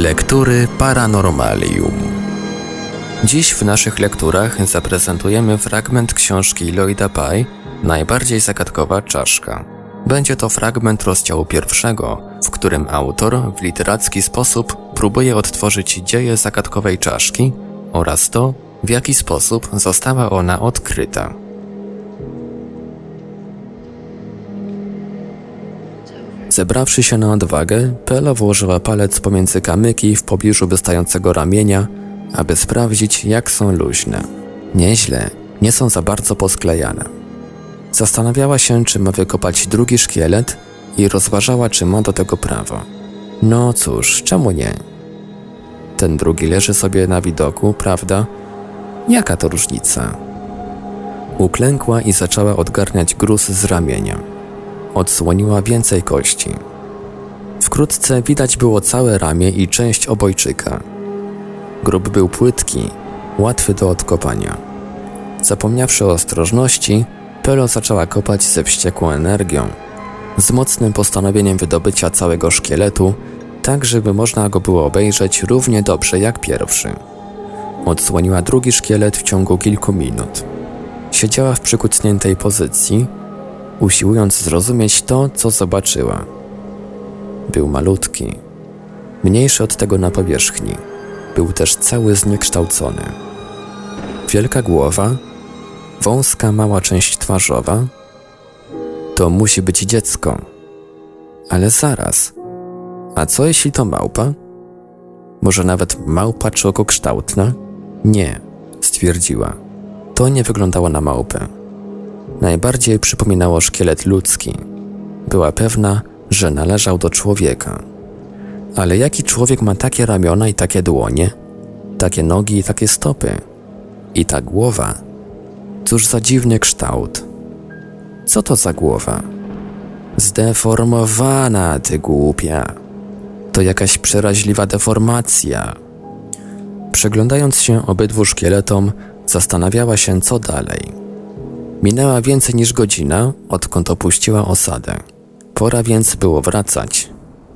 Lektury Paranormalium. Dziś w naszych lekturach zaprezentujemy fragment książki Lloyda Pye Najbardziej zagadkowa czaszka. Będzie to fragment rozdziału pierwszego, w którym autor w literacki sposób próbuje odtworzyć dzieje zagadkowej czaszki oraz to, w jaki sposób została ona odkryta. Zebrawszy się na odwagę, Pela włożyła palec pomiędzy kamyki w pobliżu wystającego ramienia, aby sprawdzić, jak są luźne. Nieźle, nie są za bardzo posklejane. Zastanawiała się, czy ma wykopać drugi szkielet i rozważała, czy ma do tego prawo. No cóż, czemu nie? Ten drugi leży sobie na widoku, prawda? Jaka to różnica? Uklękła i zaczęła odgarniać gruz z ramienia. Odsłoniła więcej kości. Wkrótce widać było całe ramię i część obojczyka. Grób był płytki, łatwy do odkopania. Zapomniawszy o ostrożności, Pelo zaczęła kopać ze wściekłą energią, z mocnym postanowieniem wydobycia całego szkieletu, tak żeby można go było obejrzeć równie dobrze jak pierwszy. Odsłoniła drugi szkielet w ciągu kilku minut. Siedziała w przykucniętej pozycji, usiłując zrozumieć to, co zobaczyła. Był malutki, mniejszy od tego na powierzchni. Był też cały zniekształcony. Wielka głowa, wąska mała część twarzowa. To musi być dziecko. Ale zaraz. A co jeśli to małpa? Może nawet małpa czokokształtna? Nie, stwierdziła. To nie wyglądało na małpę. Najbardziej przypominało szkielet ludzki. Była pewna, że należał do człowieka. Ale jaki człowiek ma takie ramiona i takie dłonie, takie nogi i takie stopy? I ta głowa? Cóż za dziwny kształt. Co to za głowa? Zdeformowana, ty głupia. To jakaś przeraźliwa deformacja. Przeglądając się obydwu szkieletom, zastanawiała się, co dalej. Minęła więcej niż godzina, odkąd opuściła osadę. Pora więc było wracać.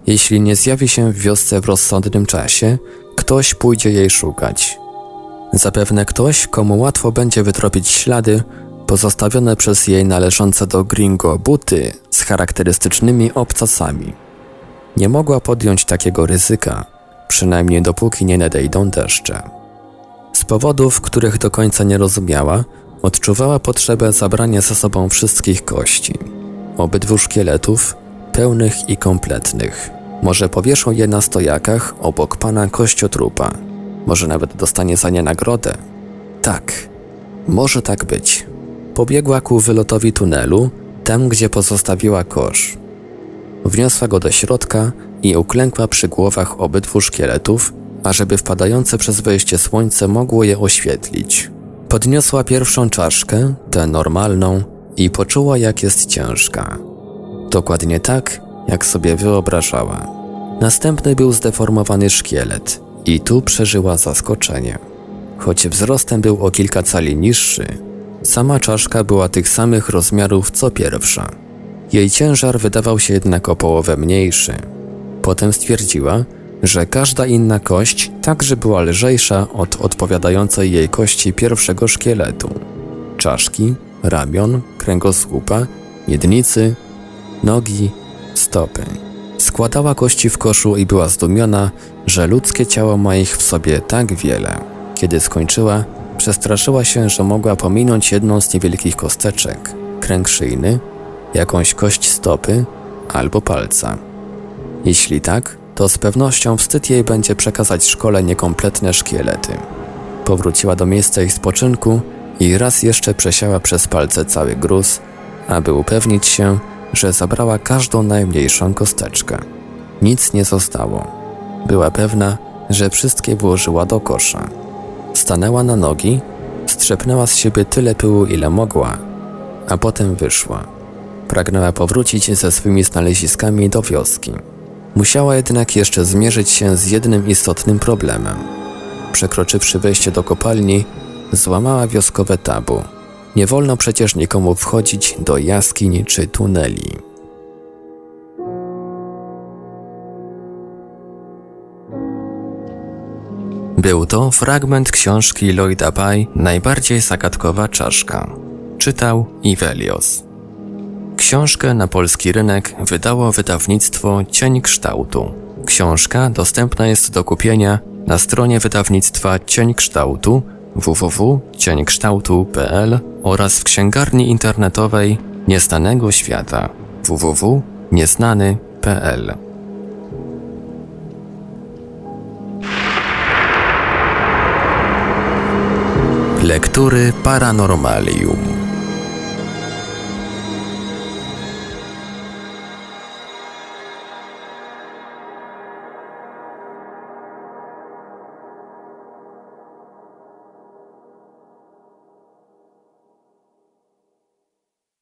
Jeśli nie zjawi się w wiosce w rozsądnym czasie, ktoś pójdzie jej szukać. Zapewne ktoś, komu łatwo będzie wytropić ślady pozostawione przez jej należące do gringo buty z charakterystycznymi obcasami. Nie mogła podjąć takiego ryzyka, przynajmniej dopóki nie nadejdą deszcze. Z powodów, których do końca nie rozumiała, odczuwała potrzebę zabrania ze sobą wszystkich kości, obydwu szkieletów, pełnych i kompletnych. Może powieszą je na stojakach obok pana kościotrupa. Może nawet dostanie za nie nagrodę. Tak, może tak być. Pobiegła ku wylotowi tunelu, tam gdzie pozostawiła kosz. Wniosła go do środka i uklękła przy głowach obydwu szkieletów, ażeby wpadające przez wejście słońce mogło je oświetlić. Podniosła pierwszą czaszkę, tę normalną, i poczuła, jak jest ciężka. Dokładnie tak, jak sobie wyobrażała. Następny był zdeformowany szkielet, i tu przeżyła zaskoczenie. Choć wzrostem był o kilka cali niższy, sama czaszka była tych samych rozmiarów co pierwsza. Jej ciężar wydawał się jednak o połowę mniejszy. Potem stwierdziła, że każda inna kość także była lżejsza od odpowiadającej jej kości pierwszego szkieletu. Czaszki, ramion, kręgosłupa, miednicy, nogi, stopy. Składała kości w koszu i była zdumiona, że ludzkie ciało ma ich w sobie tak wiele. Kiedy skończyła, przestraszyła się, że mogła pominąć jedną z niewielkich kosteczek, kręg szyjny, jakąś kość stopy albo palca. Jeśli tak, to z pewnością wstyd jej będzie przekazać szkole niekompletne szkielety. Powróciła do miejsca ich spoczynku i raz jeszcze przesiała przez palce cały gruz, aby upewnić się, że zabrała każdą najmniejszą kosteczkę. Nic nie zostało. Była pewna, że wszystkie włożyła do kosza. Stanęła na nogi, strzepnęła z siebie tyle pyłu, ile mogła, a potem wyszła. Pragnęła powrócić ze swymi znaleziskami do wioski. Musiała jednak jeszcze zmierzyć się z jednym istotnym problemem. Przekroczywszy wejście do kopalni, złamała wioskowe tabu. Nie wolno przecież nikomu wchodzić do jaskiń czy tuneli. Był to fragment książki Lloyda Pye Najbardziej zagadkowa czaszka. Czytał Ivelios. Książkę na polski rynek wydało wydawnictwo Cień Kształtu. Książka dostępna jest do kupienia na stronie wydawnictwa Cień Kształtu www.cieńkształtu.pl oraz w księgarni internetowej Nieznanego Świata www.nieznany.pl. Lektury Paranormalium